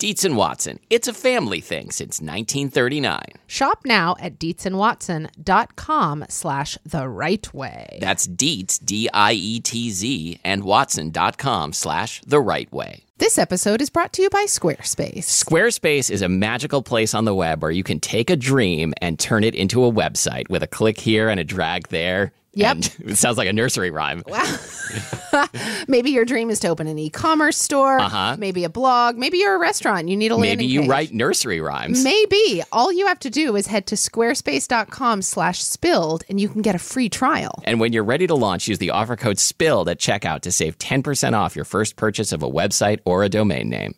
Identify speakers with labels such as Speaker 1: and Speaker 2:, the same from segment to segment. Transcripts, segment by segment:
Speaker 1: Dietz and Watson. It's a family thing since 1939.
Speaker 2: Shop now at dietzandwatson.com slash the right way.
Speaker 1: That's Dietz, D I E T Z, and Watson.com slash the right way.
Speaker 2: This episode is brought to you by Squarespace.
Speaker 1: Squarespace is a magical place on the web where you can take a dream and turn it into a website with a click here and a drag there.
Speaker 2: Yep.
Speaker 1: And it sounds like a nursery rhyme.
Speaker 2: Maybe your dream is to open an e-commerce store,
Speaker 1: Uh-huh.
Speaker 2: maybe a blog, maybe you're a restaurant, you need a
Speaker 1: Maybe you
Speaker 2: page.
Speaker 1: write nursery rhymes.
Speaker 2: Maybe. All you have to do is head to squarespace.com slash spilled and you can get a free trial.
Speaker 1: And when you're ready to launch, use the offer code SPILLED at checkout to save 10% off your first purchase of a website or a domain name.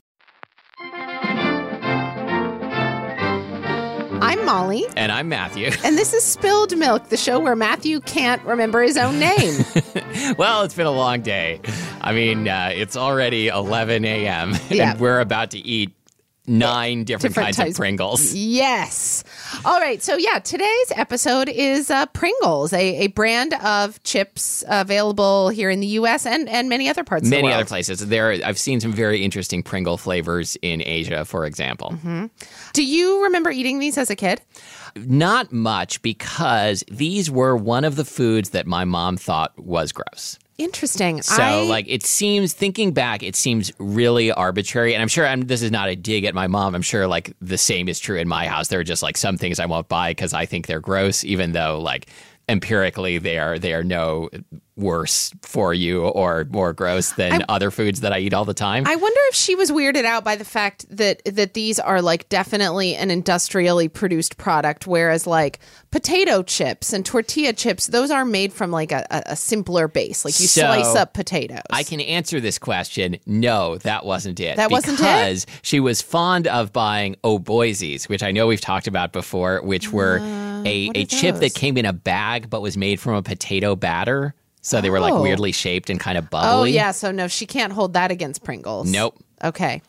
Speaker 2: I'm Molly,
Speaker 1: And I'm Matthew.
Speaker 2: and this is Spilled Milk, the show where Matthew can't remember his own name.
Speaker 1: well, it's been a long day. I mean, uh, it's already 11 a.m.
Speaker 2: Yeah.
Speaker 1: and we're about to eat nine different,
Speaker 2: Different
Speaker 1: kinds
Speaker 2: types-
Speaker 1: of Pringles.
Speaker 2: yes. All right. So, yeah, today's episode is uh, Pringles, a, a brand of chips available here in the U.S. and, and many other parts of the world.
Speaker 1: Many other places. There, I've seen some very interesting Pringle flavors in Asia, for example.
Speaker 2: Mm-hmm. Do you remember eating these as a kid?
Speaker 1: Not much because these were one of the foods that my mom thought was gross.
Speaker 2: Interesting.
Speaker 1: So,
Speaker 2: I,
Speaker 1: like, it seems, thinking back, it seems really arbitrary. And I'm sure, I'm, this is not a dig at my mom. I'm sure, like, the same is true in my house. There are just, like, some things I won't buy because I think they're gross, even though, like, empirically they are they are no worse for you or more gross than other foods that I eat all the time.
Speaker 2: I wonder if she was weirded out by the fact that that these are like definitely an industrially produced product, whereas like potato chips and tortilla chips, those are made from like a, a, a simpler base. Like you
Speaker 1: So,
Speaker 2: slice up potatoes.
Speaker 1: I can answer this question. No, that wasn't it.
Speaker 2: That wasn't it?
Speaker 1: because she was fond of buying O'Boisies, which I know we've talked about before, which were a,
Speaker 2: Uh,
Speaker 1: a
Speaker 2: are
Speaker 1: chip that came in a bag but was made from a potato batter. So they were like
Speaker 2: Oh.
Speaker 1: weirdly shaped and kind of bubbly.
Speaker 2: oh yeah, so no, she can't hold that against Pringles.
Speaker 1: Nope.
Speaker 2: Okay.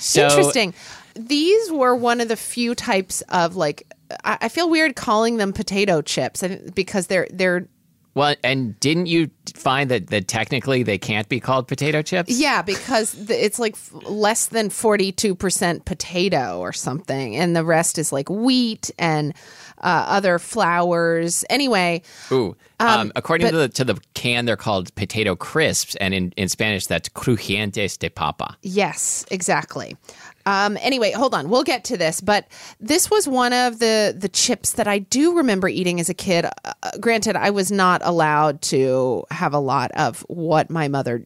Speaker 1: So
Speaker 2: Interesting. These were one of the few types of like I, I feel weird calling them potato chips I think- because they're they're
Speaker 1: well, and didn't you find that that technically they can't be called potato chips?
Speaker 2: Yeah, because the, it's like f- less than 42% potato or something. And the rest is like wheat and uh, other flowers. Anyway,
Speaker 1: Ooh. Um, according
Speaker 2: but-
Speaker 1: to the to the can, they're called potato crisps, and in, in Spanish, that's crujientes de papa.
Speaker 2: yes, exactly. Um, anyway, hold on. We'll get to this, but this was one of the the chips that I do remember eating as a kid. Uh, granted, I was not allowed to have a lot of what my mother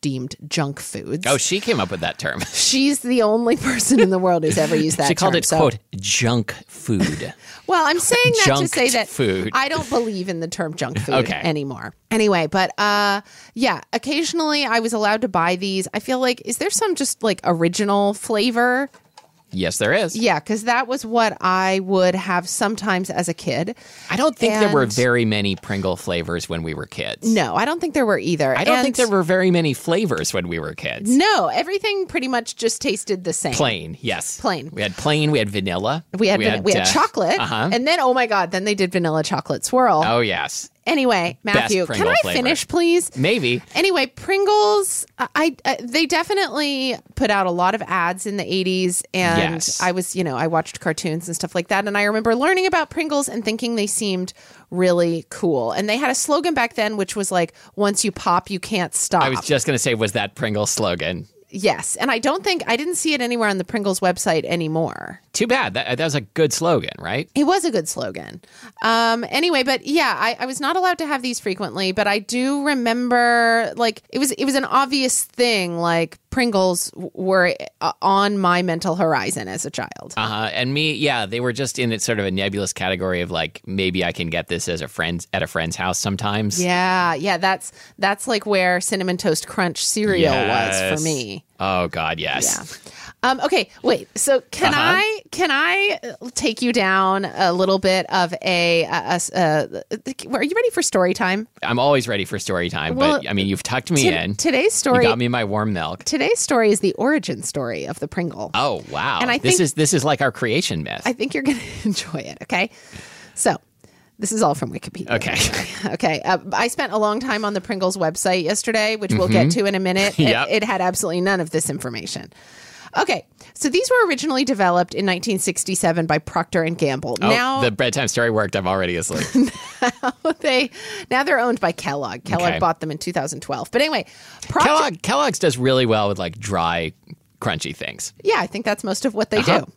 Speaker 2: deemed junk foods.
Speaker 1: Oh, she came up with that term.
Speaker 2: She's the only person in the world who's ever used that.
Speaker 1: she called
Speaker 2: term,
Speaker 1: it
Speaker 2: so-
Speaker 1: quote junk food.
Speaker 2: Well, I'm saying that to say that
Speaker 1: food.
Speaker 2: I don't believe in the term junk food
Speaker 1: Okay.
Speaker 2: anymore. Anyway, but uh yeah, occasionally I was allowed to buy these. I feel like is there some just like original flavor?
Speaker 1: Yes, there is.
Speaker 2: Yeah, cuz that was what I would have sometimes as a kid.
Speaker 1: I don't think there were very many Pringle flavors when we were kids.
Speaker 2: No, I don't think there were either.
Speaker 1: I don't
Speaker 2: And
Speaker 1: think there were very many flavors when we were kids.
Speaker 2: No, everything pretty much just tasted the same.
Speaker 1: Plain, yes.
Speaker 2: Plain.
Speaker 1: We had plain. We had vanilla.
Speaker 2: We had we had, we had
Speaker 1: uh,
Speaker 2: chocolate,
Speaker 1: Uh-huh.
Speaker 2: and then oh my god, then they did vanilla chocolate swirl.
Speaker 1: oh yes.
Speaker 2: Anyway, Matthew, can I
Speaker 1: flavor.
Speaker 2: finish, please?
Speaker 1: Maybe.
Speaker 2: Anyway, Pringles, I, I uh, they definitely put out a lot of ads in the 80s and
Speaker 1: Yes.
Speaker 2: I was, you know, I watched cartoons and stuff like that and I remember learning about Pringles and thinking they seemed really cool. And they had a slogan back then which was like once you pop you can't stop.
Speaker 1: I was just going to say, was that Pringle slogan?
Speaker 2: Yes. And I don't think I didn't see it anywhere on the Pringles website anymore.
Speaker 1: Too bad. That, that was a good slogan, right?
Speaker 2: It was a good slogan. Um, anyway, but yeah, I, I was not allowed to have these frequently, but I do remember like it was it was an obvious thing. Like Pringles were uh, on my mental horizon as a child.
Speaker 1: Uh huh. And me, yeah, they were just in it sort of a nebulous category of like maybe I can get this as a friend at a friend's house sometimes.
Speaker 2: Yeah, yeah, that's that's like where cinnamon toast crunch cereal was for me.
Speaker 1: Oh God, yes. Yeah.
Speaker 2: Um, okay, wait. So can
Speaker 1: Uh-huh.
Speaker 2: I can I uh, take you down a little bit of a, a, a, a- Are you ready for story time?
Speaker 1: I'm always ready for story time,
Speaker 2: Well,
Speaker 1: but I mean, you've tucked me
Speaker 2: T-
Speaker 1: in.
Speaker 2: today's
Speaker 1: You
Speaker 2: story.
Speaker 1: got me my warm milk.
Speaker 2: Today's story is the origin story of the Pringle.
Speaker 1: Oh wow!
Speaker 2: And I
Speaker 1: this
Speaker 2: think-
Speaker 1: is this is like our creation myth.
Speaker 2: I think you're going to enjoy it. Okay. So this is all from Wikipedia.
Speaker 1: Okay.
Speaker 2: Okay. Uh, I spent a long time on the Pringles website yesterday, which we'll get to in a minute. It-
Speaker 1: Yep.
Speaker 2: it, had absolutely none of this information. Okay. So these were originally developed in 1967 by Procter and Gamble.
Speaker 1: oh,
Speaker 2: now
Speaker 1: the bedtime story worked. I'm already asleep.
Speaker 2: now they now they're owned by Kellogg. Kellogg
Speaker 1: Okay.
Speaker 2: bought them in 2012. But anyway, Procter
Speaker 1: Kellogg Kellogg's does really well with like dry, crunchy things.
Speaker 2: Yeah, I think that's most of what they
Speaker 1: Uh-huh.
Speaker 2: do.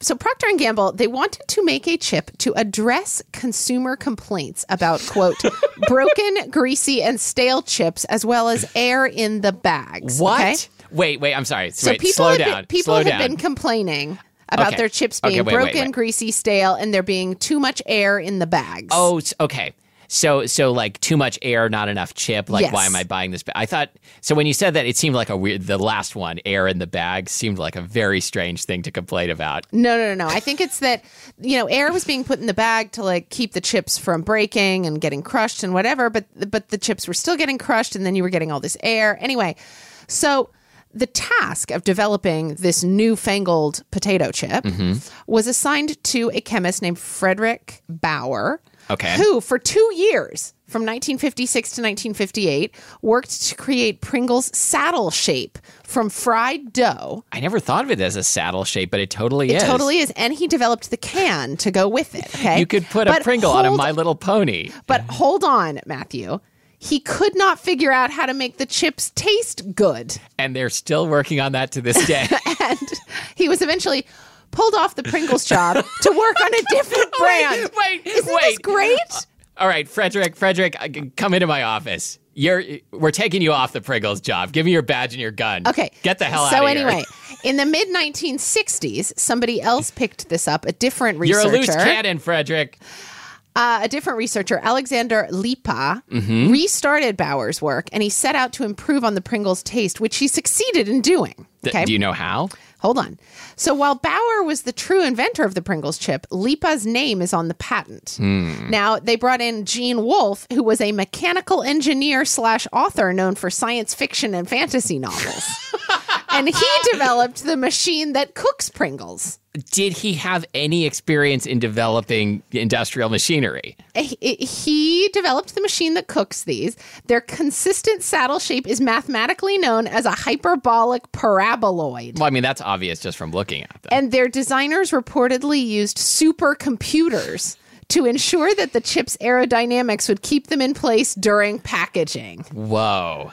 Speaker 2: So Procter and Gamble, they wanted to make a chip to address consumer complaints about quote broken, greasy, and stale chips, as well as air in the bags.
Speaker 1: What?
Speaker 2: okay?
Speaker 1: Wait, wait. I'm sorry.
Speaker 2: So
Speaker 1: wait,
Speaker 2: people
Speaker 1: slow
Speaker 2: had
Speaker 1: down.
Speaker 2: been, people
Speaker 1: slow
Speaker 2: had
Speaker 1: down.
Speaker 2: been complaining about
Speaker 1: Okay.
Speaker 2: their chips being
Speaker 1: wait, wait,
Speaker 2: broken,
Speaker 1: wait.
Speaker 2: greasy, stale, and there being too much air in the bags.
Speaker 1: Oh, okay. So, so like too much air, not enough chip. Like,
Speaker 2: Yes.
Speaker 1: why am I buying this? ba- I thought so. When you said that, it seemed like a weird. The last one, air in the bag, seemed like a very strange thing to complain about.
Speaker 2: No, no, no, no. I think it's that you know air was being put in the bag to like keep the chips from breaking and getting crushed and whatever, but but the chips were still getting crushed, and then you were getting all this air. Anyway, so the task of developing this newfangled potato chip mm-hmm. was assigned to a chemist named Fredric Baur,
Speaker 1: Okay.
Speaker 2: who for two years. From 1956 to 1958, worked to create Pringles saddle shape from fried dough
Speaker 1: I never thought of it as a saddle shape, but it totally
Speaker 2: it
Speaker 1: is.
Speaker 2: totally is. And he developed the can to go with it. Okay.
Speaker 1: You could put a
Speaker 2: But
Speaker 1: Pringle on a My Little Pony.
Speaker 2: But hold on, Matthew. He could not figure out how to make the chips taste good.
Speaker 1: And they're still working on that to this day.
Speaker 2: And he was eventually pulled off the Pringles job to work on a different brand.
Speaker 1: wait,
Speaker 2: Isn't
Speaker 1: wait.
Speaker 2: this great?
Speaker 1: Uh, all right, Fredric, Fredric, uh, come into my office. You're we're taking you off the Pringles job. Give me your badge and your gun.
Speaker 2: Okay.
Speaker 1: Get the hell out
Speaker 2: So
Speaker 1: of here.
Speaker 2: anyway, in the mid 1960s, somebody else picked this up, a different researcher.
Speaker 1: You're a loose cannon, Fredric.
Speaker 2: Uh, a different researcher, Alexander Liepa,
Speaker 1: Mm-hmm.
Speaker 2: restarted Baur's work and he set out to improve on the Pringles taste, which he succeeded in doing. Okay.
Speaker 1: Do you know how?
Speaker 2: Hold on. So while Baur was the true inventor of the Pringles chip, Liepa's name is on the patent.
Speaker 1: Hmm.
Speaker 2: Now they brought in Gene Wolfe, who was a mechanical engineer slash author known for science fiction and fantasy novels. and he developed the machine that cooks Pringles.
Speaker 1: Did he have any experience in developing industrial machinery?
Speaker 2: Eh, he he developed the machine that cooks these. Their consistent saddle shape is mathematically known as a hyperbolic paraboloid.
Speaker 1: Well, I mean, that's obvious just from looking at them.
Speaker 2: And their designers reportedly used supercomputers to ensure that the chip's aerodynamics would keep them in place during packaging.
Speaker 1: Whoa.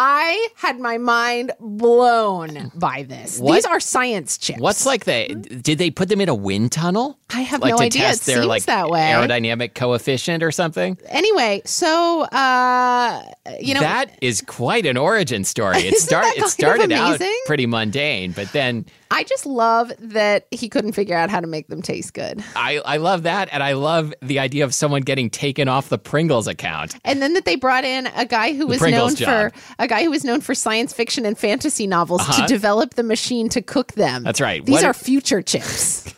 Speaker 2: I had my mind blown by this.
Speaker 1: What-
Speaker 2: These are science chips.
Speaker 1: What's like the? Did they put them in a wind tunnel?
Speaker 2: I have
Speaker 1: like
Speaker 2: no
Speaker 1: to
Speaker 2: idea.
Speaker 1: test
Speaker 2: It
Speaker 1: their
Speaker 2: seems
Speaker 1: like
Speaker 2: that way.
Speaker 1: aerodynamic coefficient or something?
Speaker 2: anyway, so uh you know
Speaker 1: that is quite an origin story. It start it started out pretty mundane, but then
Speaker 2: I just love that he couldn't figure out how to make them taste good.
Speaker 1: I I love that, and I love the idea of someone getting taken off the Pringles account.
Speaker 2: And then that they brought in a guy who was
Speaker 1: Pringles
Speaker 2: known
Speaker 1: job.
Speaker 2: for a guy who was known for science fiction and fantasy novels
Speaker 1: Uh-huh.
Speaker 2: to develop the machine to cook them.
Speaker 1: That's right.
Speaker 2: These
Speaker 1: What-
Speaker 2: are future chips.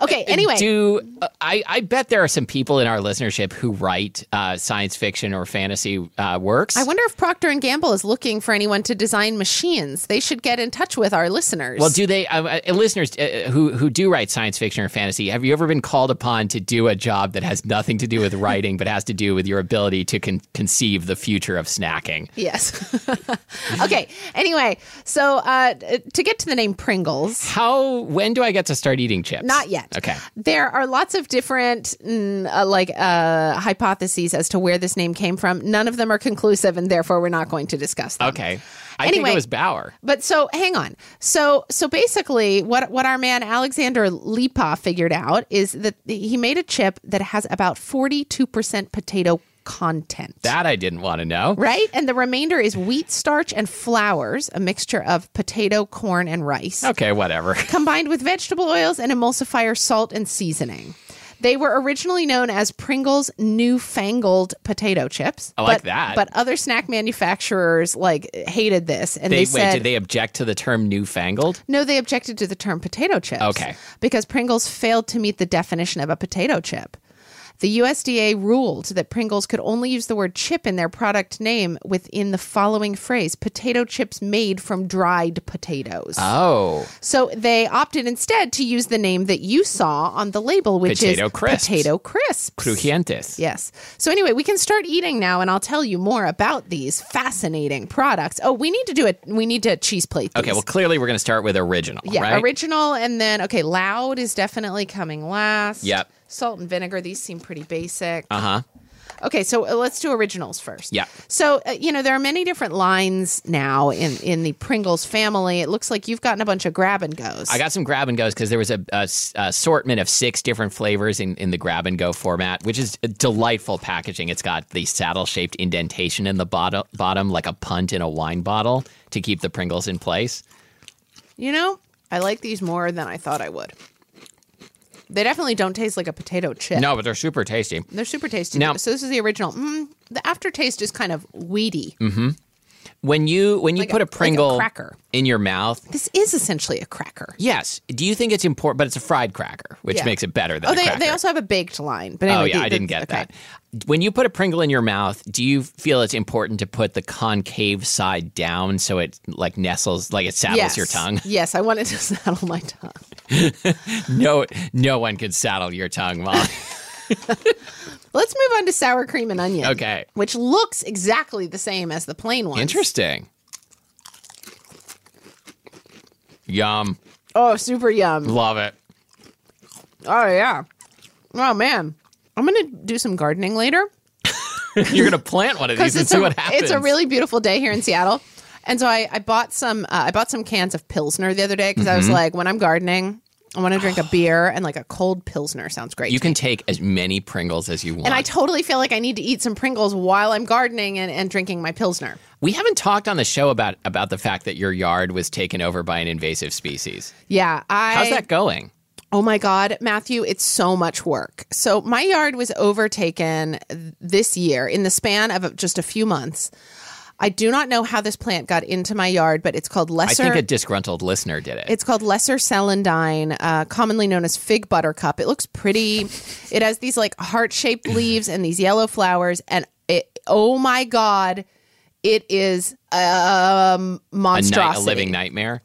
Speaker 2: Okay, anyway.
Speaker 1: Do uh, I? I bet there are some people in our listenership who write uh, science fiction or fantasy uh, works.
Speaker 2: I wonder if Procter and Gamble is looking for anyone to design machines. They should get in touch with our listeners.
Speaker 1: well, do they, uh, uh, listeners uh, who who do write science fiction or fantasy? Have you ever been called upon to do a job that has nothing to do with writing, but has to do with your ability to con- conceive the future of snacking?
Speaker 2: yes. okay. Anyway, so uh, to get to the name Pringles,
Speaker 1: How? When do I get to start eating chips?
Speaker 2: Not yet.
Speaker 1: Okay.
Speaker 2: There are lots of different mm, uh, like uh, hypotheses as to where this name came from. None of them are conclusive, and therefore we're not going to discuss them.
Speaker 1: Okay. I think
Speaker 2: Anyway.
Speaker 1: it was Baur.
Speaker 2: But so hang on. So so basically what what our man Alexander Liepa figured out is that he made a chip that has about 42% potato content.
Speaker 1: That I didn't want to know.
Speaker 2: right? And the remainder is wheat starch and flours, a mixture of potato, corn, and rice.
Speaker 1: Okay, whatever.
Speaker 2: combined with vegetable oils and emulsifier salt and seasoning. They were originally known as Pringles Newfangled Potato Chips.
Speaker 1: I like
Speaker 2: but,
Speaker 1: that.
Speaker 2: But other snack manufacturers like hated this, and
Speaker 1: They,
Speaker 2: they,
Speaker 1: wait,
Speaker 2: said
Speaker 1: did they object to the term newfangled?
Speaker 2: no. They objected to the term potato chips.
Speaker 1: Okay.
Speaker 2: because Pringles failed to meet the definition of a potato chip. The USDA ruled that Pringles could only use the word chip in their product name within the following phrase potato chips made from dried potatoes.
Speaker 1: Oh,
Speaker 2: So they opted instead to use the name that you saw on the label, which
Speaker 1: Potato
Speaker 2: is
Speaker 1: crisps.
Speaker 2: potato crisps.
Speaker 1: crujientes.
Speaker 2: Yes. So anyway, we can start eating now, and I'll tell you more about these fascinating products. Oh, we need to do it. We need to cheese plate. These.
Speaker 1: Okay, well, clearly we're going to start with original,
Speaker 2: yeah,
Speaker 1: right?
Speaker 2: original, and then okay, loud is definitely coming last.
Speaker 1: Yep.
Speaker 2: Salt and vinegar. These seem pretty basic.
Speaker 1: uh huh.
Speaker 2: Okay, so uh, let's do originals first.
Speaker 1: Yeah.
Speaker 2: So uh, you know there are many different lines now in in the Pringles family. It looks like you've gotten a bunch of grab and goes.
Speaker 1: I got some grab and goes because there was a a assortment of six different flavors in, in the grab and go format, which is a delightful packaging. It's got the saddle shaped indentation in the bottom, bottom, like a punt in a wine bottle to keep the Pringles in place.
Speaker 2: You know, I like these more than I thought I would. They definitely don't taste like a potato chip.
Speaker 1: No, but they're super tasty.
Speaker 2: They're super tasty.
Speaker 1: Now-
Speaker 2: so this is the original. Mm, the aftertaste is kind of weedy.
Speaker 1: When you when you
Speaker 2: Like a-
Speaker 1: put a
Speaker 2: like a
Speaker 1: Pringle
Speaker 2: cracker.
Speaker 1: in your mouth,
Speaker 2: This is essentially a cracker.
Speaker 1: yes. Do you think it's important? But it's a fried cracker, which
Speaker 2: Yeah.
Speaker 1: makes it better than
Speaker 2: Oh,
Speaker 1: a
Speaker 2: they,
Speaker 1: cracker.
Speaker 2: they also have a baked line. But anyway,
Speaker 1: Oh yeah,
Speaker 2: the-
Speaker 1: I didn't get
Speaker 2: okay.
Speaker 1: that. When you put a Pringle in your mouth, do you feel it's important to put the concave side down so it like nestles, like it saddles
Speaker 2: Yes.
Speaker 1: your tongue?
Speaker 2: Yes, I wanted to saddle my tongue.
Speaker 1: No, no one could saddle your tongue, mom.
Speaker 2: Let's move on to sour cream and onion.
Speaker 1: Okay.
Speaker 2: Which looks exactly the same as the plain one.
Speaker 1: Interesting. Yum.
Speaker 2: Oh, super yum.
Speaker 1: Love it.
Speaker 2: Oh, yeah. Oh, man. I'm going to do some gardening later.
Speaker 1: You're gonna plant one of these and see
Speaker 2: a,
Speaker 1: what happens.
Speaker 2: It's a really beautiful day here in Seattle, and so I, I bought some uh, I bought some cans of pilsner the other day because I
Speaker 1: Mm-hmm.
Speaker 2: was like, when I'm gardening, I want to drink a beer and like a cold pilsner sounds great.
Speaker 1: You
Speaker 2: to
Speaker 1: can take as many Pringles as you want.
Speaker 2: and I totally feel like I need to eat some Pringles while I'm gardening and, and drinking my pilsner.
Speaker 1: we haven't talked on the show about about the fact that your yard was taken over by an invasive species.
Speaker 2: Yeah, I.
Speaker 1: How's that going?
Speaker 2: Oh my God, Matthew, it's so much work. So, my yard was overtaken this year in the span of just a few months. I do not know how this plant got into my yard, but it's called lesser.
Speaker 1: I think a disgruntled listener did it.
Speaker 2: It's called Lesser Celandine, uh, commonly known as fig buttercup. It looks pretty. It has these like heart shaped leaves and these yellow flowers. And it, oh my God, it is um,
Speaker 1: a, night,
Speaker 2: monstrosity.
Speaker 1: a living nightmare.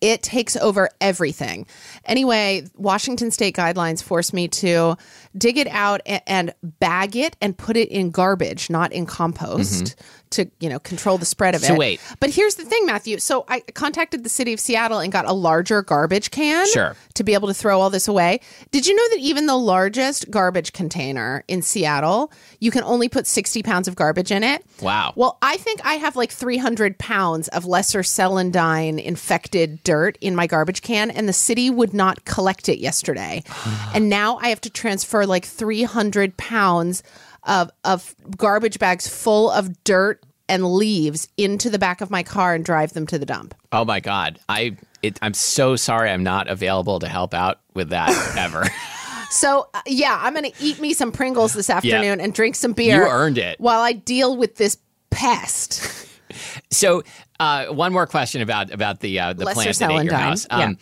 Speaker 2: It takes over everything. Anyway, Washington state guidelines force me to dig it out and, and bag it and put it in garbage, not in compost. To you know control the spread of
Speaker 1: Mm-hmm. So
Speaker 2: it.
Speaker 1: wait.
Speaker 2: but here's the thing, Matthew. So I contacted the city of Seattle and got a larger garbage can
Speaker 1: Sure.
Speaker 2: to be able to throw all this away. Did you know that even the largest garbage container in Seattle, you can only put 60 pounds of garbage in it?
Speaker 1: Wow.
Speaker 2: Well, I think I have like 300 pounds of lesser celandine infected dirt in my garbage can, and the city would not collect it yesterday. and now I have to transfer like 300 pounds of, of garbage bags full of dirt and leaves into the back of my car and drive them to the dump.
Speaker 1: Oh my god. I it, I'm so sorry I'm not available to help out with that ever.
Speaker 2: So, uh, yeah, I'm going to eat me some Pringles this afternoon and drink some beer.
Speaker 1: You earned it.
Speaker 2: While I deal with this pest.
Speaker 1: so, uh, one more question about about the uh, the
Speaker 2: Lesser
Speaker 1: plant your house.
Speaker 2: Yeah.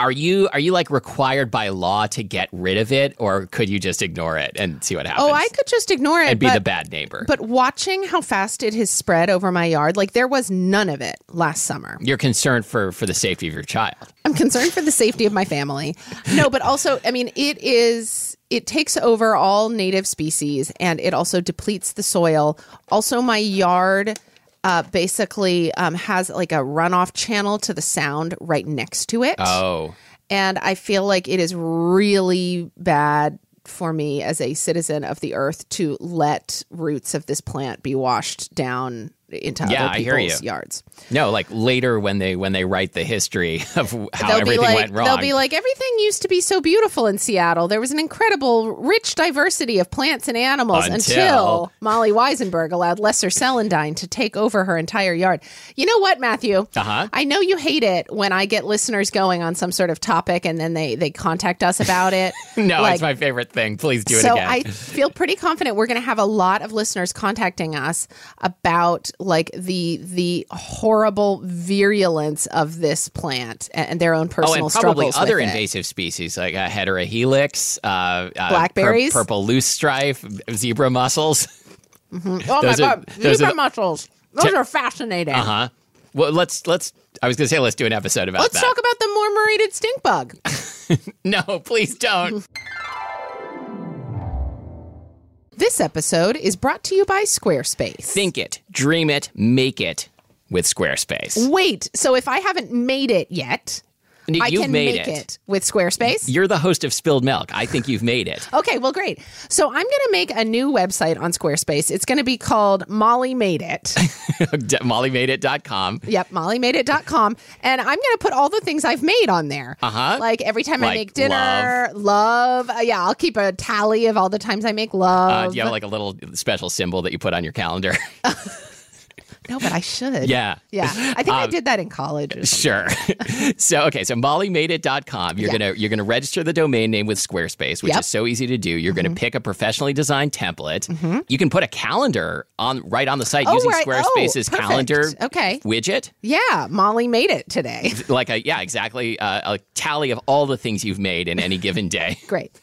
Speaker 1: Are you are you like required by law to get rid of it, or could you just ignore it and see what happens?
Speaker 2: Oh, I could just ignore it
Speaker 1: and be
Speaker 2: but,
Speaker 1: the bad neighbor.
Speaker 2: But watching how fast it has spread over my yard, like there was none of it last summer.
Speaker 1: You're concerned for for the safety of your child.
Speaker 2: I'm concerned for the safety of my family. No, but also, I mean, it is it takes over all native species and it also depletes the soil. Also, my yard uh, basically um, has like a runoff channel to the sound right next to it.
Speaker 1: Oh,
Speaker 2: And I feel like it is really bad for me as a citizen of the earth to let roots of this plant be washed down into
Speaker 1: Yeah,
Speaker 2: other
Speaker 1: I hear
Speaker 2: people's
Speaker 1: you.
Speaker 2: yards.
Speaker 1: no! Like later when they when they write the history of how
Speaker 2: they'll
Speaker 1: everything
Speaker 2: like,
Speaker 1: went wrong.
Speaker 2: They'll be like, everything used to be so beautiful in Seattle. There was an incredible, rich diversity of plants and animals
Speaker 1: Until-
Speaker 2: until, Molly Wizenberg allowed Lesser Celandine to take over her entire yard. You know what, Matthew?
Speaker 1: Uh-huh.
Speaker 2: I know you hate it when I get listeners going on some sort of topic and then they they contact us about it.
Speaker 1: no,
Speaker 2: Like,
Speaker 1: it's my favorite thing. Please do it
Speaker 2: so
Speaker 1: again.
Speaker 2: I feel pretty confident we're going to have a lot of listeners contacting us about like the the horrible virulence of this plant and, their own personal Oh,
Speaker 1: and probably other
Speaker 2: with it.
Speaker 1: invasive species like uh, heterohelix, uh, uh, pur-
Speaker 2: Blackberries?
Speaker 1: purple loosestrife, zebra mussels.
Speaker 2: Oh
Speaker 1: Those
Speaker 2: my
Speaker 1: are-
Speaker 2: god, zebra
Speaker 1: are
Speaker 2: mussels. Those
Speaker 1: Te-
Speaker 2: are fascinating.
Speaker 1: Uh huh. Well, let's let's. I was gonna say let's do an episode about
Speaker 2: Let's
Speaker 1: that.
Speaker 2: talk about the marmorated stink bug.
Speaker 1: no, please don't.
Speaker 2: This episode is brought to you by Squarespace.
Speaker 1: Think it, dream it, make it with Squarespace.
Speaker 2: Wait, so if I haven't made it yet,
Speaker 1: And
Speaker 2: I
Speaker 1: You've
Speaker 2: can
Speaker 1: made
Speaker 2: make it. with Squarespace?
Speaker 1: You're the host of Spilled Milk. I think you've made it.
Speaker 2: Okay, well, great. So I'm going to make a new website on Squarespace. It's going to be called Molly Made It.
Speaker 1: MollyMadeIt.com.
Speaker 2: yep, mollymadeit.com. And I'm going to put all the things I've made on there.
Speaker 1: Uh-huh.
Speaker 2: Like every time
Speaker 1: Like
Speaker 2: I make dinner, love. Uh, yeah, I'll keep a tally of all the times I make
Speaker 1: Uh,
Speaker 2: love.
Speaker 1: do you have like a little special symbol that you put on your calendar?
Speaker 2: no, but I should.
Speaker 1: yeah.
Speaker 2: Yeah. I think I did that in college.
Speaker 1: Sure. so okay, so mollymadeit.com. You're
Speaker 2: Yeah.
Speaker 1: gonna you're gonna register the domain name with Squarespace, which
Speaker 2: Yep.
Speaker 1: is so easy to do. You're
Speaker 2: Mm-hmm.
Speaker 1: gonna pick a professionally designed template. You can put a calendar on right on the site
Speaker 2: Oh,
Speaker 1: using
Speaker 2: right. Oh,
Speaker 1: Squarespace's
Speaker 2: perfect.
Speaker 1: calendar
Speaker 2: Okay.
Speaker 1: widget.
Speaker 2: Yeah, Molly made it today.
Speaker 1: Like a yeah, exactly uh, a tally of all the things you've made in any given day.
Speaker 2: Great.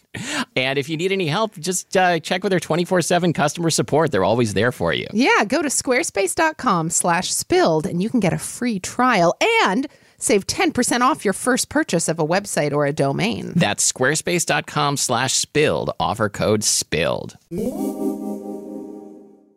Speaker 1: And if you need any help, just uh, check with their 24/7 customer support. They're always there for you.
Speaker 2: Yeah, go to squarespace.com slash spilled and you can get a free trial and save 10% off your first purchase of a website or a domain.
Speaker 1: That's squarespace.com slash spilled. Offer code spilled.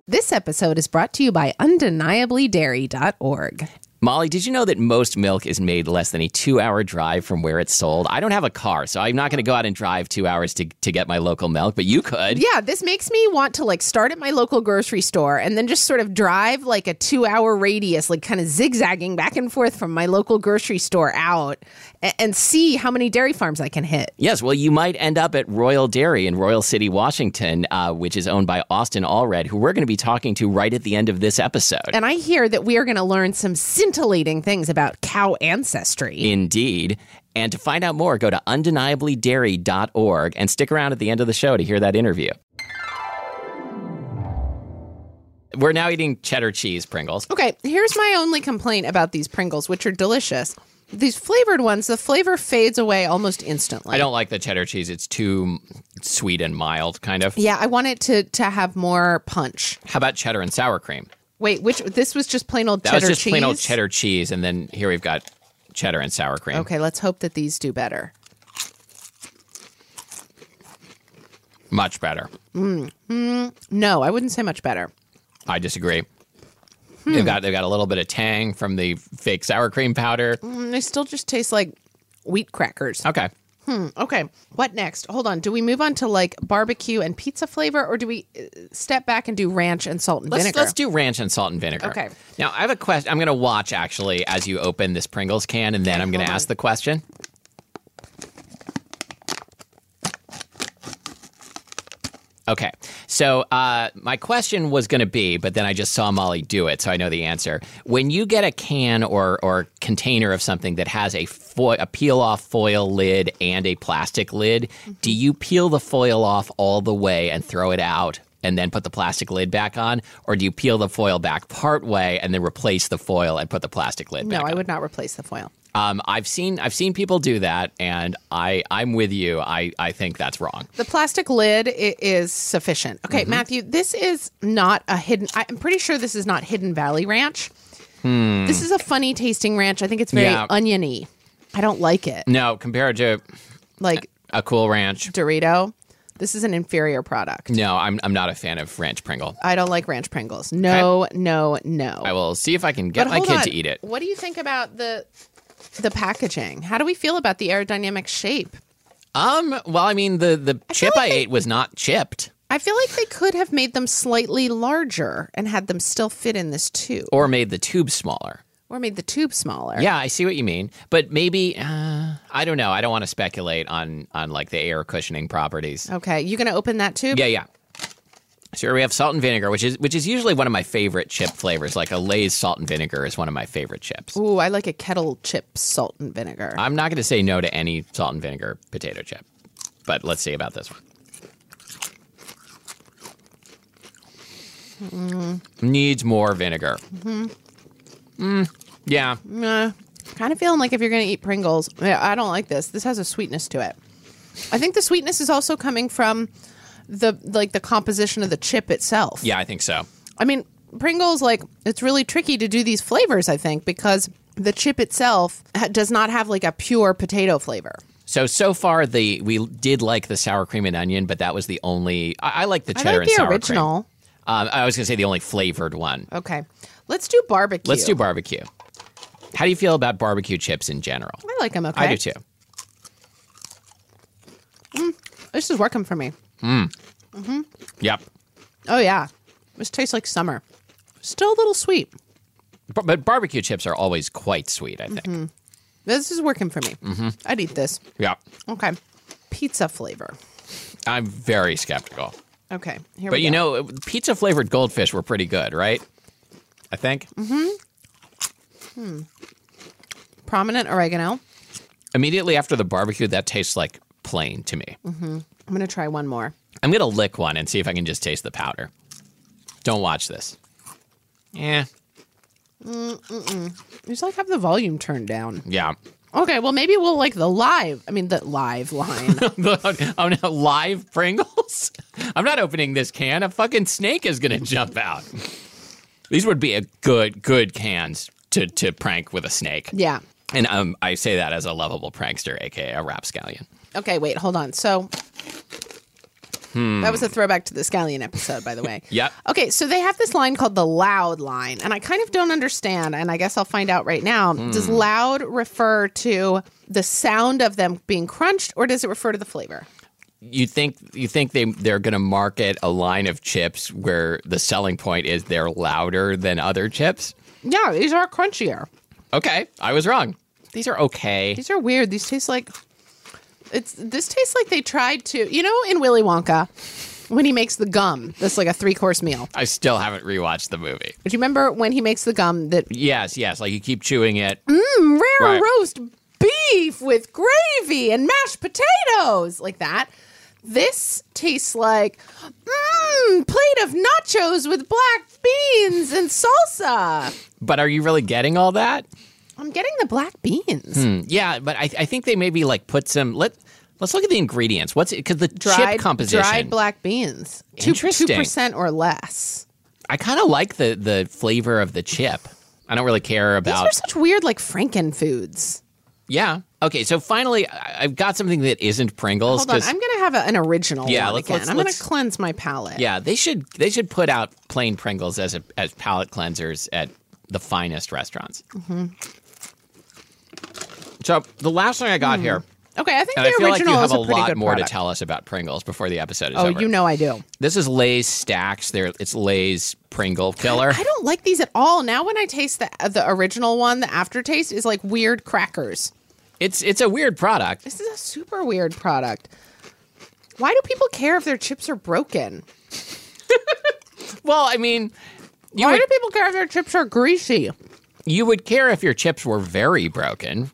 Speaker 2: This episode is brought to you by undeniablydairy.org.
Speaker 1: Molly, did you know that most milk is made less than a two hour drive from where it's sold? I don't have a car, so I'm not going to go out and drive two hours to, to get my local milk, but you could.
Speaker 2: Yeah, this makes me want to like start at my local grocery store and then just sort of drive like a two hour radius, like kind of zigzagging back and forth from my local grocery store out and, and see how many dairy farms I can hit.
Speaker 1: Yes, well, you might end up at Royal Dairy in Royal City, Washington, uh, which is owned by Austin Allred, who we're going to be talking to right at the end of this episode.
Speaker 2: And I hear that we are going to learn some scintillating things about cow ancestry.
Speaker 1: Indeed. And to find out more, go to undeniablydairy.org and stick around at the end of the show to hear that interview. We're now eating cheddar cheese Pringles.
Speaker 2: Okay, here's my only complaint about these Pringles, which are delicious. These flavored ones, the flavor fades away almost instantly.
Speaker 1: I don't like the cheddar cheese. It's too sweet and mild, kind of.
Speaker 2: Yeah, I want it to to have more punch.
Speaker 1: How about cheddar and sour cream?
Speaker 2: Wait, which this was just plain old
Speaker 1: That
Speaker 2: cheddar
Speaker 1: was just
Speaker 2: cheese.
Speaker 1: plain old cheddar cheese, and then here we've got cheddar and sour cream.
Speaker 2: Okay, let's hope that these do better.
Speaker 1: Much better.
Speaker 2: No, I wouldn't say much better.
Speaker 1: I disagree.
Speaker 2: Hmm.
Speaker 1: They've got they've got a little bit of tang from the fake sour cream powder.
Speaker 2: Mm, They still just taste like wheat crackers.
Speaker 1: Okay.
Speaker 2: Okay, what next? Hold on. Do we move on to like barbecue and pizza flavor, or do we uh, step back and do ranch and salt and
Speaker 1: Let's
Speaker 2: vinegar?
Speaker 1: let's do ranch and salt and vinegar.
Speaker 2: Okay.
Speaker 1: Now I have a question. I'm going to watch actually as you open this Pringles can, and then I'm going to ask the question. Okay. So uh, my question was going to be, but then I just saw Molly do it, so I know the answer. When you get a can or or container of something that has a fo- a peel off foil lid and a plastic lid, do you peel the foil off all the way and throw it out, and then put the plastic lid back on, or do you peel the foil back part way and then replace the foil and put the plastic lid back?
Speaker 2: No, I
Speaker 1: on?
Speaker 2: would not replace the foil.
Speaker 1: Um, I've seen I've seen people do that, and I I'm with you. I I think that's wrong.
Speaker 2: The plastic lid is sufficient. Okay,
Speaker 1: Mm-hmm.
Speaker 2: Matthew, this is not a hidden. I'm pretty sure this is not Hidden Valley Ranch. This is a funny tasting ranch. I think it's very
Speaker 1: Hmm. Yeah.
Speaker 2: oniony. I don't like it.
Speaker 1: No, compared to
Speaker 2: Like
Speaker 1: a Cool Ranch,
Speaker 2: Dorito, this is an inferior product.
Speaker 1: no, I'm I'm not a fan of Ranch Pringle.
Speaker 2: I don't like ranch Pringles. No, no, no.
Speaker 1: I will see if I can get my kid
Speaker 2: on.
Speaker 1: to eat it.
Speaker 2: What do you think about the the packaging? How do we feel about the aerodynamic shape?
Speaker 1: Um, well, I mean the the chip
Speaker 2: like
Speaker 1: I
Speaker 2: they-
Speaker 1: ate was not chipped
Speaker 2: I feel like they could have made them slightly larger and had them still fit in this tube,
Speaker 1: or made the tube smaller.
Speaker 2: Or made the tube smaller.
Speaker 1: Yeah, I see what you mean, but maybe uh, I don't know. I don't want to speculate on on like the air cushioning properties.
Speaker 2: Okay, you gonna open that tube?
Speaker 1: Yeah, yeah. So here we have salt and vinegar, which is which is usually one of my favorite chip flavors. Like a Lay's salt and vinegar is one of my favorite chips.
Speaker 2: Ooh, I like a kettle chip salt and vinegar.
Speaker 1: I'm not going to say no to any salt and vinegar potato chip, but let's see about this one. Needs more vinegar. Mm, yeah,
Speaker 2: Uh, kind of feeling like if you're gonna eat Pringles, yeah, I don't like this. This has a sweetness to it. I think the sweetness is also coming from the like the composition of the chip itself.
Speaker 1: yeah, I think so.
Speaker 2: I mean, Pringles, like, it's really tricky to do these flavors, I think, because the chip itself ha- does not have like a pure potato flavor.
Speaker 1: So so far, the we did like the sour cream and onion, but that was the only. I, I like the
Speaker 2: I
Speaker 1: cheddar
Speaker 2: like
Speaker 1: and
Speaker 2: the
Speaker 1: sour
Speaker 2: original.
Speaker 1: cream. Um, I was going to say the only flavored one.
Speaker 2: Okay. Let's do barbecue.
Speaker 1: Let's do barbecue. How do you feel about barbecue chips in general?
Speaker 2: I like them okay.
Speaker 1: I do too.
Speaker 2: This is working for me. Mm. Mm-hmm.
Speaker 1: Yep.
Speaker 2: Oh, yeah. This tastes like summer. Still a little sweet.
Speaker 1: But, but barbecue chips are always quite sweet. I think.
Speaker 2: Mm-hmm. This is working for me.
Speaker 1: Mm-hmm.
Speaker 2: I'd eat this.
Speaker 1: Yeah.
Speaker 2: Okay. Pizza flavor.
Speaker 1: I'm very skeptical.
Speaker 2: Okay. Here
Speaker 1: But you
Speaker 2: go.
Speaker 1: know, pizza flavored goldfish were pretty good, right? I think. Mhm. Hm.
Speaker 2: Prominent oregano.
Speaker 1: Immediately after the barbecue, that tastes like plain to me. Mhm.
Speaker 2: I'm going to try one more.
Speaker 1: I'm gonna lick one and see if I can just taste the powder. Don't watch this. Yeah.
Speaker 2: Just like have the volume turned down.
Speaker 1: Yeah.
Speaker 2: Okay, well maybe we'll like the live. I mean the live line.
Speaker 1: oh no, live Pringles? I'm not opening this can. A fucking snake is gonna jump out. These would be a good, good cans to to prank with a snake.
Speaker 2: yeah.
Speaker 1: And um, I say that as a lovable prankster, aka a rapscallion.
Speaker 2: Okay, wait, hold on. So that was a throwback to the scallion episode, by the way.
Speaker 1: Yep.
Speaker 2: Okay, so they have this line called the loud line, and I kind of don't understand, and I guess I'll find out right now. Does loud refer to the sound of them being crunched, or does it refer to the flavor?
Speaker 1: You think you think they they're gonna market a line of chips where the selling point is they're louder than other chips?
Speaker 2: Yeah, these are crunchier.
Speaker 1: Okay, I was wrong. These are okay.
Speaker 2: These are weird. These taste like it's. This tastes like they tried to. You know, in Willy Wonka, when he makes the gum, that's like a three course meal.
Speaker 1: I still haven't rewatched the movie.
Speaker 2: Do you remember when he makes the gum that
Speaker 1: Yes, yes, like you keep chewing it.
Speaker 2: Mmm, rare
Speaker 1: Right.
Speaker 2: roast beef with gravy and mashed potatoes like that? This tastes like mmm plate of nachos with black beans and salsa.
Speaker 1: But are you really getting all that?
Speaker 2: I'm getting the black beans.
Speaker 1: Hmm, Yeah, but I, I think they maybe like put some. Let Let's look at the ingredients. What's it? Because the
Speaker 2: Dried,
Speaker 1: chip composition.
Speaker 2: dried black beans. Two percent or less.
Speaker 1: I kind of like the the flavor of the chip. I don't really care about These
Speaker 2: are such weird, like Franken foods.
Speaker 1: yeah. Okay. So finally, I- I've got something that isn't Pringles.
Speaker 2: Hold on, I'm gonna have a, an original
Speaker 1: Yeah,
Speaker 2: one
Speaker 1: let's-
Speaker 2: again.
Speaker 1: let's-
Speaker 2: I'm gonna cleanse my palate.
Speaker 1: yeah, they should they should put out plain Pringles as a, as palate cleansers at the finest restaurants.
Speaker 2: Mm-hmm.
Speaker 1: So the last thing I got here,
Speaker 2: Okay, I think
Speaker 1: and I
Speaker 2: the
Speaker 1: feel like you
Speaker 2: original
Speaker 1: have a
Speaker 2: a
Speaker 1: lot more
Speaker 2: product.
Speaker 1: to tell us about Pringles before the episode is
Speaker 2: Oh,
Speaker 1: over.
Speaker 2: you know I do.
Speaker 1: This is Lay's Stacks. There, it's Lay's Pringle Killer.
Speaker 2: I don't like these at all. Now when I taste the the original one, the aftertaste is like weird crackers.
Speaker 1: It's it's a weird product.
Speaker 2: This is a super weird product. Why do people care if their chips are broken?
Speaker 1: Well, I mean, you
Speaker 2: Why
Speaker 1: would,
Speaker 2: do people care if their chips are greasy?
Speaker 1: you would care if your chips were very broken.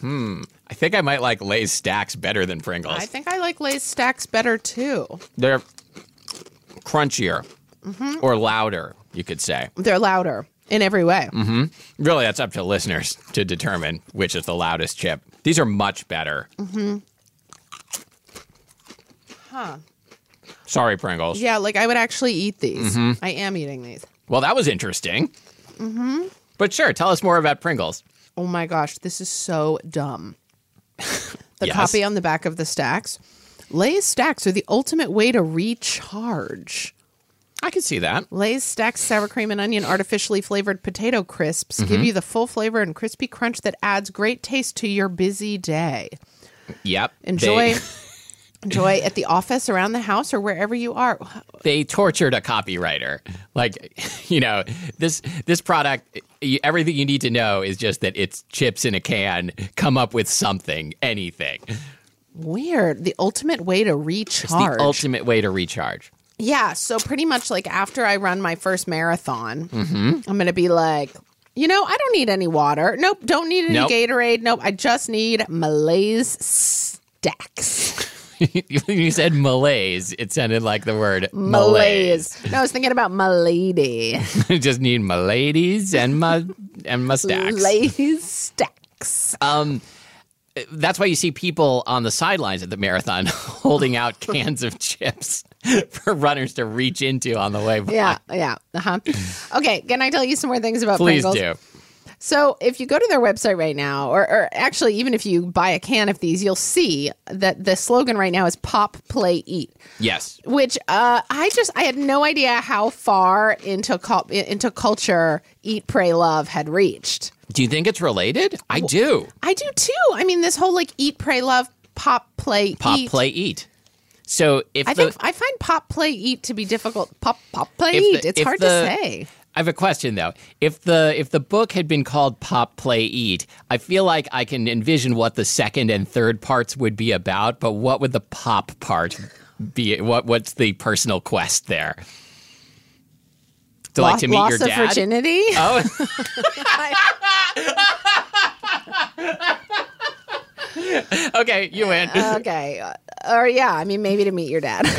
Speaker 1: Hmm. I think I might like Lay's Stacks better than Pringles.
Speaker 2: I think I like Lay's stacks better too.
Speaker 1: They're crunchier
Speaker 2: Mm-hmm.
Speaker 1: or louder, you could say.
Speaker 2: They're louder in every way.
Speaker 1: Really, that's up to listeners to determine which is the loudest chip. These are much better. Mm-hmm.
Speaker 2: Huh.
Speaker 1: Sorry, Pringles.
Speaker 2: Yeah, like I would actually eat these.
Speaker 1: Mm-hmm.
Speaker 2: I am eating these.
Speaker 1: Well, that was interesting. Mm-hmm. But sure, tell us more about Pringles.
Speaker 2: Oh my gosh, this is so dumb. The
Speaker 1: Yes.
Speaker 2: copy on the back of the stacks. Lay's stacks are the ultimate way to recharge.
Speaker 1: I can see that.
Speaker 2: Lay's stacked sour cream and onion artificially flavored potato crisps
Speaker 1: Mm-hmm.
Speaker 2: give you the full flavor and crispy crunch that adds great taste to your busy day.
Speaker 1: Yep.
Speaker 2: Enjoy
Speaker 1: They,
Speaker 2: enjoy at the office, around the house, or wherever you are.
Speaker 1: they tortured a copywriter. Like, you know, this this product, everything you need to know is just that it's chips in a can. Come up with something, anything.
Speaker 2: Weird. The ultimate way to
Speaker 1: It's
Speaker 2: recharge.
Speaker 1: the ultimate way to recharge.
Speaker 2: Yeah, so pretty much like after I run my first marathon,
Speaker 1: Mm-hmm.
Speaker 2: I'm going to be like, you know, I don't need any water. Nope, don't need any
Speaker 1: Nope.
Speaker 2: Gatorade. Nope, I just need Malaise stacks.
Speaker 1: you said malaise. It sounded like the word malaise.
Speaker 2: Malaise. No, I was thinking about Malady.
Speaker 1: just need maladies and my and my stacks.
Speaker 2: Lays stacks.
Speaker 1: Um, that's why you see people on the sidelines at the marathon holding out cans of chips for runners to reach into on the way by.
Speaker 2: Yeah, yeah. Uh-huh. Okay, can I tell you some more things about
Speaker 1: Please
Speaker 2: Pringles?
Speaker 1: do.
Speaker 2: So if you go to their website right now, or, or actually even if you buy a can of these, you'll see that the slogan right now is "Pop, Play, Eat."
Speaker 1: Yes.
Speaker 2: which uh, I just I had no idea how far into cul- into culture Eat Pray Love had reached.
Speaker 1: Do you think it's related? I do.
Speaker 2: I do too. I mean, this whole like Eat Pray Love pop play
Speaker 1: Pop,
Speaker 2: eat.
Speaker 1: play, eat. So if
Speaker 2: I
Speaker 1: the
Speaker 2: think I find pop play eat to be difficult. Pop pop play eat.
Speaker 1: the-
Speaker 2: it's hard
Speaker 1: the-
Speaker 2: to say.
Speaker 1: I have a question though. If the if the book had been called Pop Play Eat, I feel like I can envision what the second and third parts would be about, but what would the pop part be? What what's the personal quest there? To like to meet
Speaker 2: loss
Speaker 1: your
Speaker 2: of virginity.
Speaker 1: Oh, okay, you win.
Speaker 2: okay. Uh, or yeah, I mean maybe to meet your dad.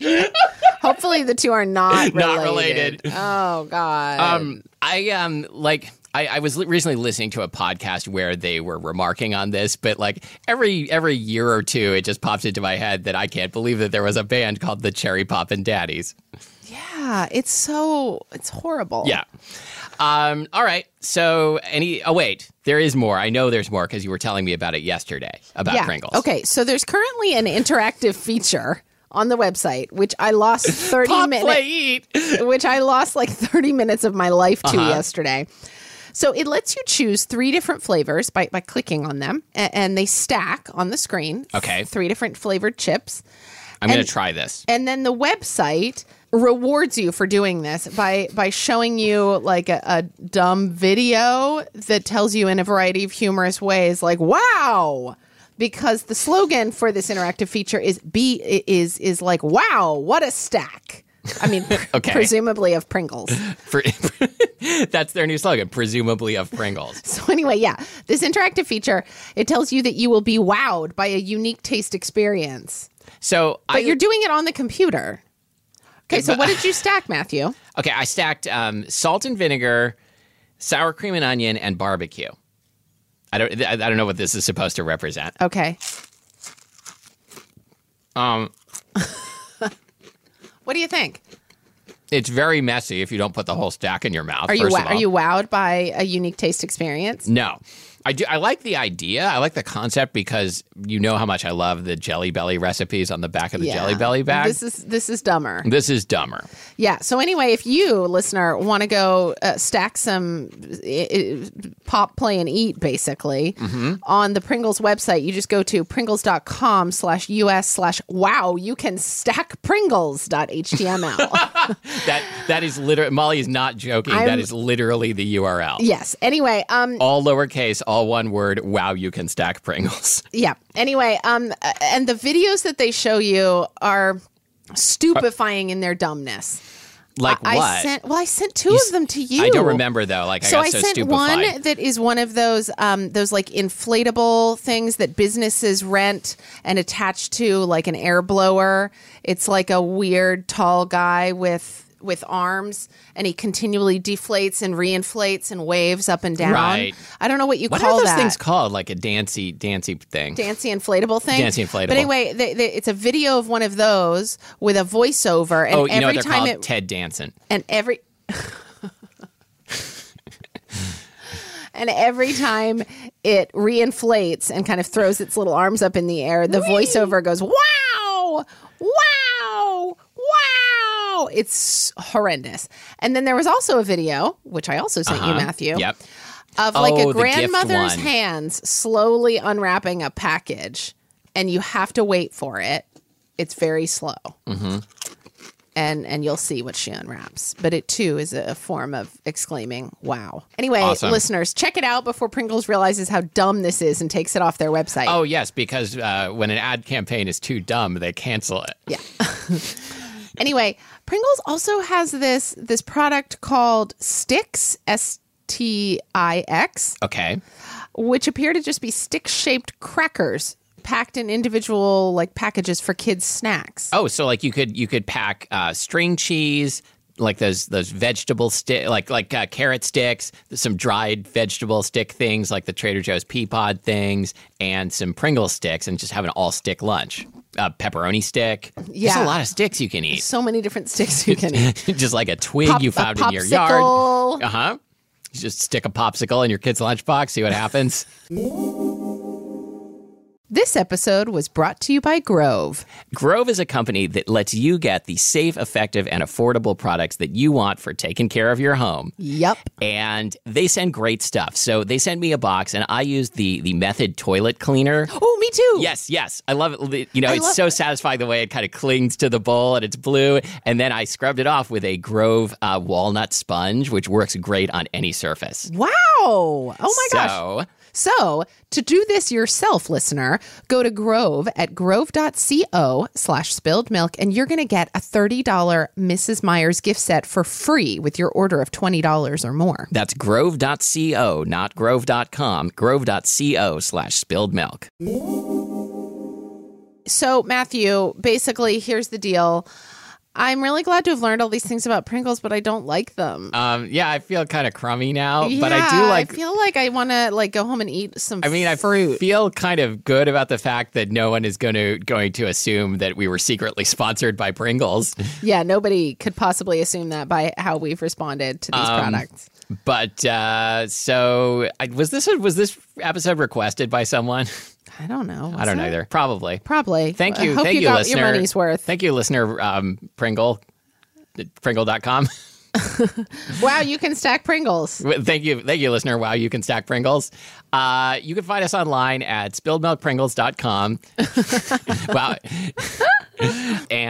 Speaker 2: Hopefully the two are not related.
Speaker 1: Not related.
Speaker 2: Oh god.
Speaker 1: Um, I um like I, I was recently listening to a podcast where they were remarking on this, but like every every year or two, it just pops into my head that I can't believe that there was a band called the Cherry Poppin' Daddies.
Speaker 2: yeah, it's so it's horrible.
Speaker 1: Yeah. Um. All right. So any? Oh wait, there is more. I know there's more because you were telling me about it yesterday about
Speaker 2: yeah.
Speaker 1: Pringles.
Speaker 2: Okay, so there's currently an interactive feature on the website, which I lost 30
Speaker 1: Pop
Speaker 2: minutes.
Speaker 1: play eat.
Speaker 2: which I lost like 30 minutes of my life to
Speaker 1: Uh-huh.
Speaker 2: yesterday. So it lets you choose three different flavors by, by clicking on them, a- and they stack on the screen.
Speaker 1: Okay.
Speaker 2: Three different flavored chips.
Speaker 1: I'm gonna try this.
Speaker 2: And then the website rewards you for doing this by by showing you like a, a dumb video that tells you in a variety of humorous ways like wow! Because the slogan for this interactive feature is be is is like wow what a stack. I mean
Speaker 1: Okay.
Speaker 2: presumably of pringles.
Speaker 1: That's their new slogan, presumably of Pringles.
Speaker 2: so anyway yeah this interactive feature it tells you that you will be wowed by a unique taste experience.
Speaker 1: So
Speaker 2: but
Speaker 1: I,
Speaker 2: you're doing it on the computer okay so what did you stack matthew
Speaker 1: Okay, I stacked um, salt and vinegar, sour cream and onion, and barbecue. I don't. I don't know what this is supposed to represent.
Speaker 2: okay
Speaker 1: Um,
Speaker 2: What do you think?
Speaker 1: it's very messy if you don't put the whole stack in your mouth.
Speaker 2: Are you
Speaker 1: of
Speaker 2: are you wowed by a unique taste experience?
Speaker 1: No, I do. I like the idea. I like the concept because you know how much I love the Jelly Belly recipes on the back of the Jelly Belly bag.
Speaker 2: This is this is dumber.
Speaker 1: This is dumber.
Speaker 2: Yeah. So anyway, if you listener want to go uh, stack some uh, pop, play, and eat, basically
Speaker 1: Mm-hmm.
Speaker 2: on the Pringles website, you just go to pringles.com slash us slash wow. You can stack Pringles.html.
Speaker 1: That that is literally. Molly is not joking. that
Speaker 2: I'm-
Speaker 1: is literally the URL.
Speaker 2: yes. Anyway, um,
Speaker 1: All lowercase, all one word. Wow, you can stack Pringles.
Speaker 2: Yeah. Anyway, um, and the videos that they show you are stupefying in their dumbness.
Speaker 1: Like
Speaker 2: I
Speaker 1: what?
Speaker 2: sent well, I sent two
Speaker 1: s-
Speaker 2: of them to you.
Speaker 1: I don't remember though. Like
Speaker 2: So
Speaker 1: I
Speaker 2: I,
Speaker 1: got so,
Speaker 2: sent
Speaker 1: stupefied.
Speaker 2: one that is one of those um, those like inflatable things that businesses rent and attach to like an air blower. It's like a weird tall guy with with arms, and he continually deflates and reinflates and waves up and down.
Speaker 1: Right.
Speaker 2: I don't know what you
Speaker 1: What
Speaker 2: call
Speaker 1: are those
Speaker 2: that.
Speaker 1: things called? Like a dancy, dancy thing.
Speaker 2: Dancy inflatable thing.
Speaker 1: Dancy inflatable.
Speaker 2: But anyway, they, they, it's a video of one of those with a voiceover, and
Speaker 1: oh, you know
Speaker 2: every
Speaker 1: what they're
Speaker 2: time
Speaker 1: called?
Speaker 2: it
Speaker 1: Ted Danson.
Speaker 2: and every and every time it reinflates and kind of throws its little arms up in the air the voiceover goes wow wow wow it's horrendous and then there was also a video which i also sent you
Speaker 1: Uh-huh.
Speaker 2: matthew
Speaker 1: Yep.
Speaker 2: of like
Speaker 1: Oh,
Speaker 2: a grandmother's hands slowly unwrapping a package and you have to wait for it it's very slow
Speaker 1: Mm-hmm.
Speaker 2: and and you'll see what she unwraps but it too is a form of exclaiming wow anyway
Speaker 1: Awesome.
Speaker 2: listeners check it out before pringles realizes how dumb this is and takes it off their website
Speaker 1: Oh yes, because uh, when an ad campaign is too dumb, they cancel it.
Speaker 2: Yeah. anyway, Pringles also has this this product called Sticks S T I X,
Speaker 1: Okay.
Speaker 2: which appear to just be stick shaped crackers packed in individual like packages for kids snacks.
Speaker 1: Oh, so like you could you could pack uh, string cheese, like those those vegetable stick, like like uh, carrot sticks, some dried vegetable stick things, like the Trader Joe's pea pod things, and some Pringle sticks, and just have an all stick lunch. A pepperoni stick. There's
Speaker 2: Yeah.
Speaker 1: a lot of sticks you can eat.
Speaker 2: So many different sticks you can eat.
Speaker 1: just like a twig
Speaker 2: Pop-
Speaker 1: you
Speaker 2: a
Speaker 1: found in your yard. Uh huh. You just stick a popsicle in your kid's lunchbox, see what happens.
Speaker 2: This episode was brought to you by Grove.
Speaker 1: Grove is a company that lets you get the safe, effective, and affordable products that you want for taking care of your home.
Speaker 2: Yep.
Speaker 1: And they send great stuff. So they sent me a box, and I used the the Method toilet cleaner.
Speaker 2: Oh, me too.
Speaker 1: Yes, yes, I love it. You know,
Speaker 2: I
Speaker 1: it's so satisfying the way it kind of clings to the bowl and it's blue. And then I scrubbed it off with a Grove uh, walnut sponge, which works great on any surface.
Speaker 2: Wow. Oh my gosh.
Speaker 1: So
Speaker 2: to do this yourself, listener, go to Grove at grove.co slash spilled milk, and you're going to get a $30 Mrs. Meyer's gift set for free with your order of $20 or more.
Speaker 1: that's grove.co, not grove.com, grove.co slash spilled milk.
Speaker 2: So, Matthew, basically, here's the deal. I'm really glad to have learned all these things about Pringles, but I don't like them.
Speaker 1: Um, yeah, I feel kind of crummy now,
Speaker 2: yeah,
Speaker 1: but I do like
Speaker 2: I feel like I want to like go home and eat some.
Speaker 1: I mean, I
Speaker 2: fruit.
Speaker 1: feel kind of good about the fact that no one is going to going to assume that we were secretly sponsored by Pringles.
Speaker 2: yeah, nobody could possibly assume that by how we've responded to these
Speaker 1: Um,
Speaker 2: products.
Speaker 1: But uh, so I, was this a, was this episode requested by someone?
Speaker 2: I don't know.
Speaker 1: I don't know either. Probably.
Speaker 2: Probably.
Speaker 1: Thank you,
Speaker 2: hope
Speaker 1: thank
Speaker 2: you,
Speaker 1: you,
Speaker 2: got
Speaker 1: listener.
Speaker 2: your money's worth.
Speaker 1: Thank you, listener. Um, Pringle, Pringle.com.
Speaker 2: Wow, you can stack Pringles.
Speaker 1: thank you, thank you, listener. Wow, you can stack Pringles. Uh, you can find us online at spilledmilkpringles.com. wow.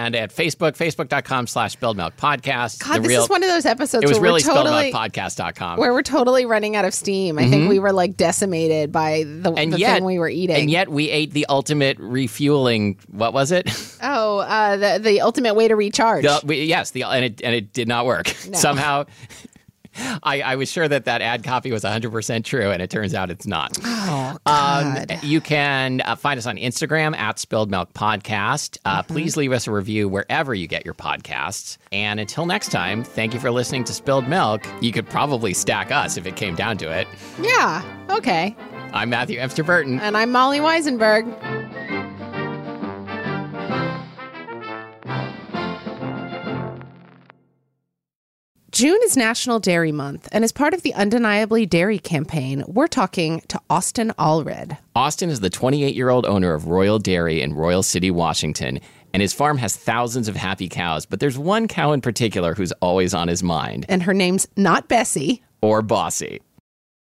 Speaker 1: And at Facebook, facebook.com slash spilledmilkpodcast.
Speaker 2: God,
Speaker 1: the
Speaker 2: this
Speaker 1: real,
Speaker 2: is one of those episodes
Speaker 1: it was
Speaker 2: where
Speaker 1: really
Speaker 2: we're totally
Speaker 1: spilledmilkpodcast.com.
Speaker 2: where we're totally running out of steam. I think we were like decimated by the,
Speaker 1: Mm-hmm. and
Speaker 2: the
Speaker 1: yet,
Speaker 2: thing we were eating.
Speaker 1: And yet we ate the ultimate refueling. What was it?
Speaker 2: oh, uh, the the ultimate way to recharge.
Speaker 1: The, we, yes, the and it and it did not work somehow. I, I was sure that that ad copy was 100% true, and it turns out it's not.
Speaker 2: oh
Speaker 1: Um,
Speaker 2: God.
Speaker 1: you can uh, find us on Instagram at Spilled Milk Podcast. Uh,
Speaker 2: Mm-hmm.
Speaker 1: Please leave us a review wherever you get your podcasts. And until next time, thank you for listening to Spilled Milk. You could probably stack us if it came down to it.
Speaker 2: yeah. Okay.
Speaker 1: I'm Matthew Amster Burton.
Speaker 2: And I'm Molly Wizenberg. June is National Dairy Month, and as part of the Undeniably Dairy campaign, we're talking to Austin Allred.
Speaker 1: Austin is the 28 year old owner of Royal Dairy in Royal City, Washington, and his farm has thousands of happy cows, but there's one cow in particular who's always on his mind,
Speaker 2: And her name's not Bessie.
Speaker 1: or Bossy.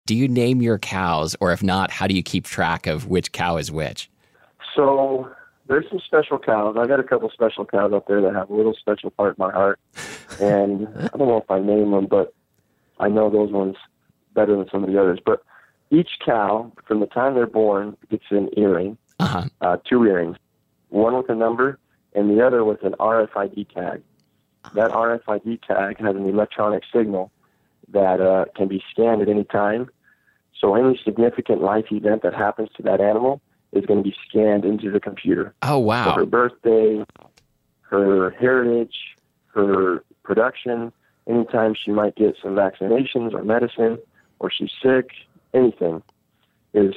Speaker 1: Do you name your cows, or if not, how do you keep track of which cow is which?
Speaker 3: So there's some special cows. I got a couple special cows up there that have a little special part in my heart, and I don't know if I name them, but I know those ones better than some of the others. But each cow, from the time they're born, gets an earring,
Speaker 1: Uh huh.
Speaker 3: uh, two earrings, one with a number and the other with an RFID tag. That RFID tag has an electronic signal that uh, can be scanned at any time. So any significant life event that happens to that animal is going to be scanned into the computer.
Speaker 1: Oh
Speaker 3: So
Speaker 1: wow.
Speaker 3: her birthday, her heritage, her production, anytime she might get some vaccinations or medicine, or she's sick, anything is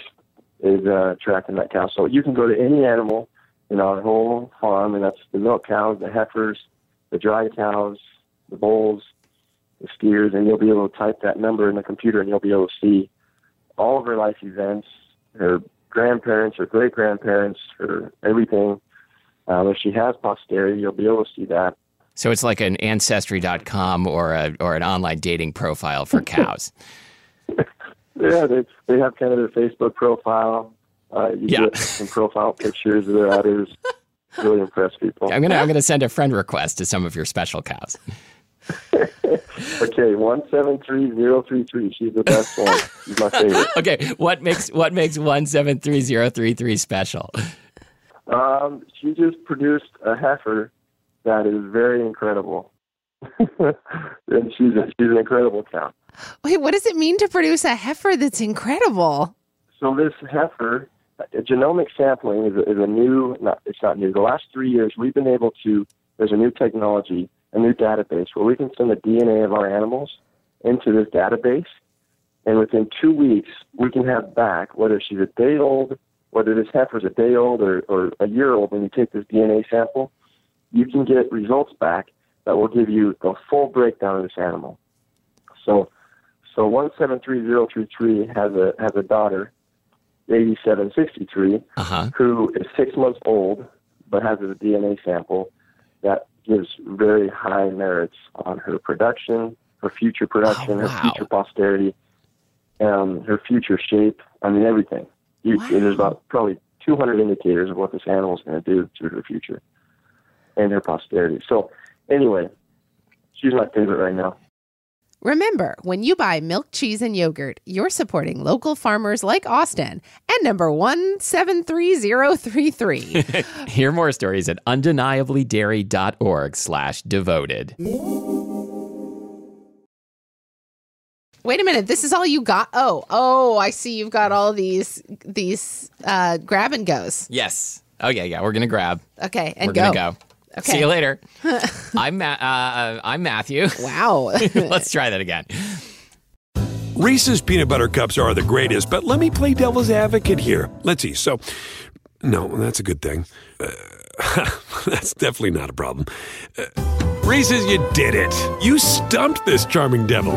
Speaker 3: is uh, tracked in that cow. So you can go to any animal in our whole farm, and that's the milk cows, the heifers, the dry cows, the bulls, the steers, and you'll be able to type that number in the computer, and you'll be able to see all of her life events, her grandparents, or great grandparents, or everything. Um, if she has posterity, you'll be able to see that.
Speaker 1: So it's like an ancestry.com or a or an online dating profile for cows.
Speaker 3: Yeah, they they have kind of their Facebook profile. Uh, you
Speaker 1: Yeah.
Speaker 3: get some profile pictures of their udders. Really impress people.
Speaker 1: I'm gonna I'm gonna send a friend request to some of your special cows.
Speaker 3: Okay, one seven three zero three three. She's the best one. She's my favorite.
Speaker 1: Okay, what makes what makes one seven three zero three three special?
Speaker 3: Um, she just produced a heifer that is very incredible, and she's a, she's an incredible cow.
Speaker 2: Wait, what does it mean to produce a heifer that's incredible?
Speaker 3: So this heifer, uh, genomic sampling is a, is a new. Not, it's not new. The last three years, we've been able to. There's a new technology, a new database where we can send the DNA of our animals into this database, and within two weeks, we can have back whether she's a day old, whether this heifer's a day old or, or a year old. When you take this DNA sample, you can get results back that will give you the full breakdown of this animal. So, so one seven three zero three three has a has a daughter 8763,
Speaker 1: Uh huh.
Speaker 3: who is six months old but has a DNA sample that gives very high merits on her production, her future production,
Speaker 1: Oh, wow.
Speaker 3: her future posterity, um, her future shape. I mean, everything. You,
Speaker 2: Wow.
Speaker 3: There's about probably 200 indicators of what this animal is going to do to her future and her posterity. So, anyway, she's my favorite right now.
Speaker 2: Remember, when you buy milk, cheese, and yogurt, you're supporting local farmers like Austin and number 173033.
Speaker 1: Hear more stories at undeniablydairy.org slash devoted.
Speaker 2: Wait a minute, this is all you got? Oh, oh, I see you've got all these these uh grab and goes.
Speaker 1: Yes. Oh yeah, yeah. We're gonna grab.
Speaker 2: Okay, and
Speaker 1: We're
Speaker 2: go.
Speaker 1: gonna go.
Speaker 2: Okay.
Speaker 1: See you later. I'm Ma- uh, I'm Matthew.
Speaker 2: Wow.
Speaker 1: Let's try that again.
Speaker 4: Reese's peanut butter cups are the greatest, but let me play devil's advocate here. Let's see. So, no, that's a good thing. Uh, that's definitely not a problem. Uh, Reese's, you did it. You stumped this charming devil.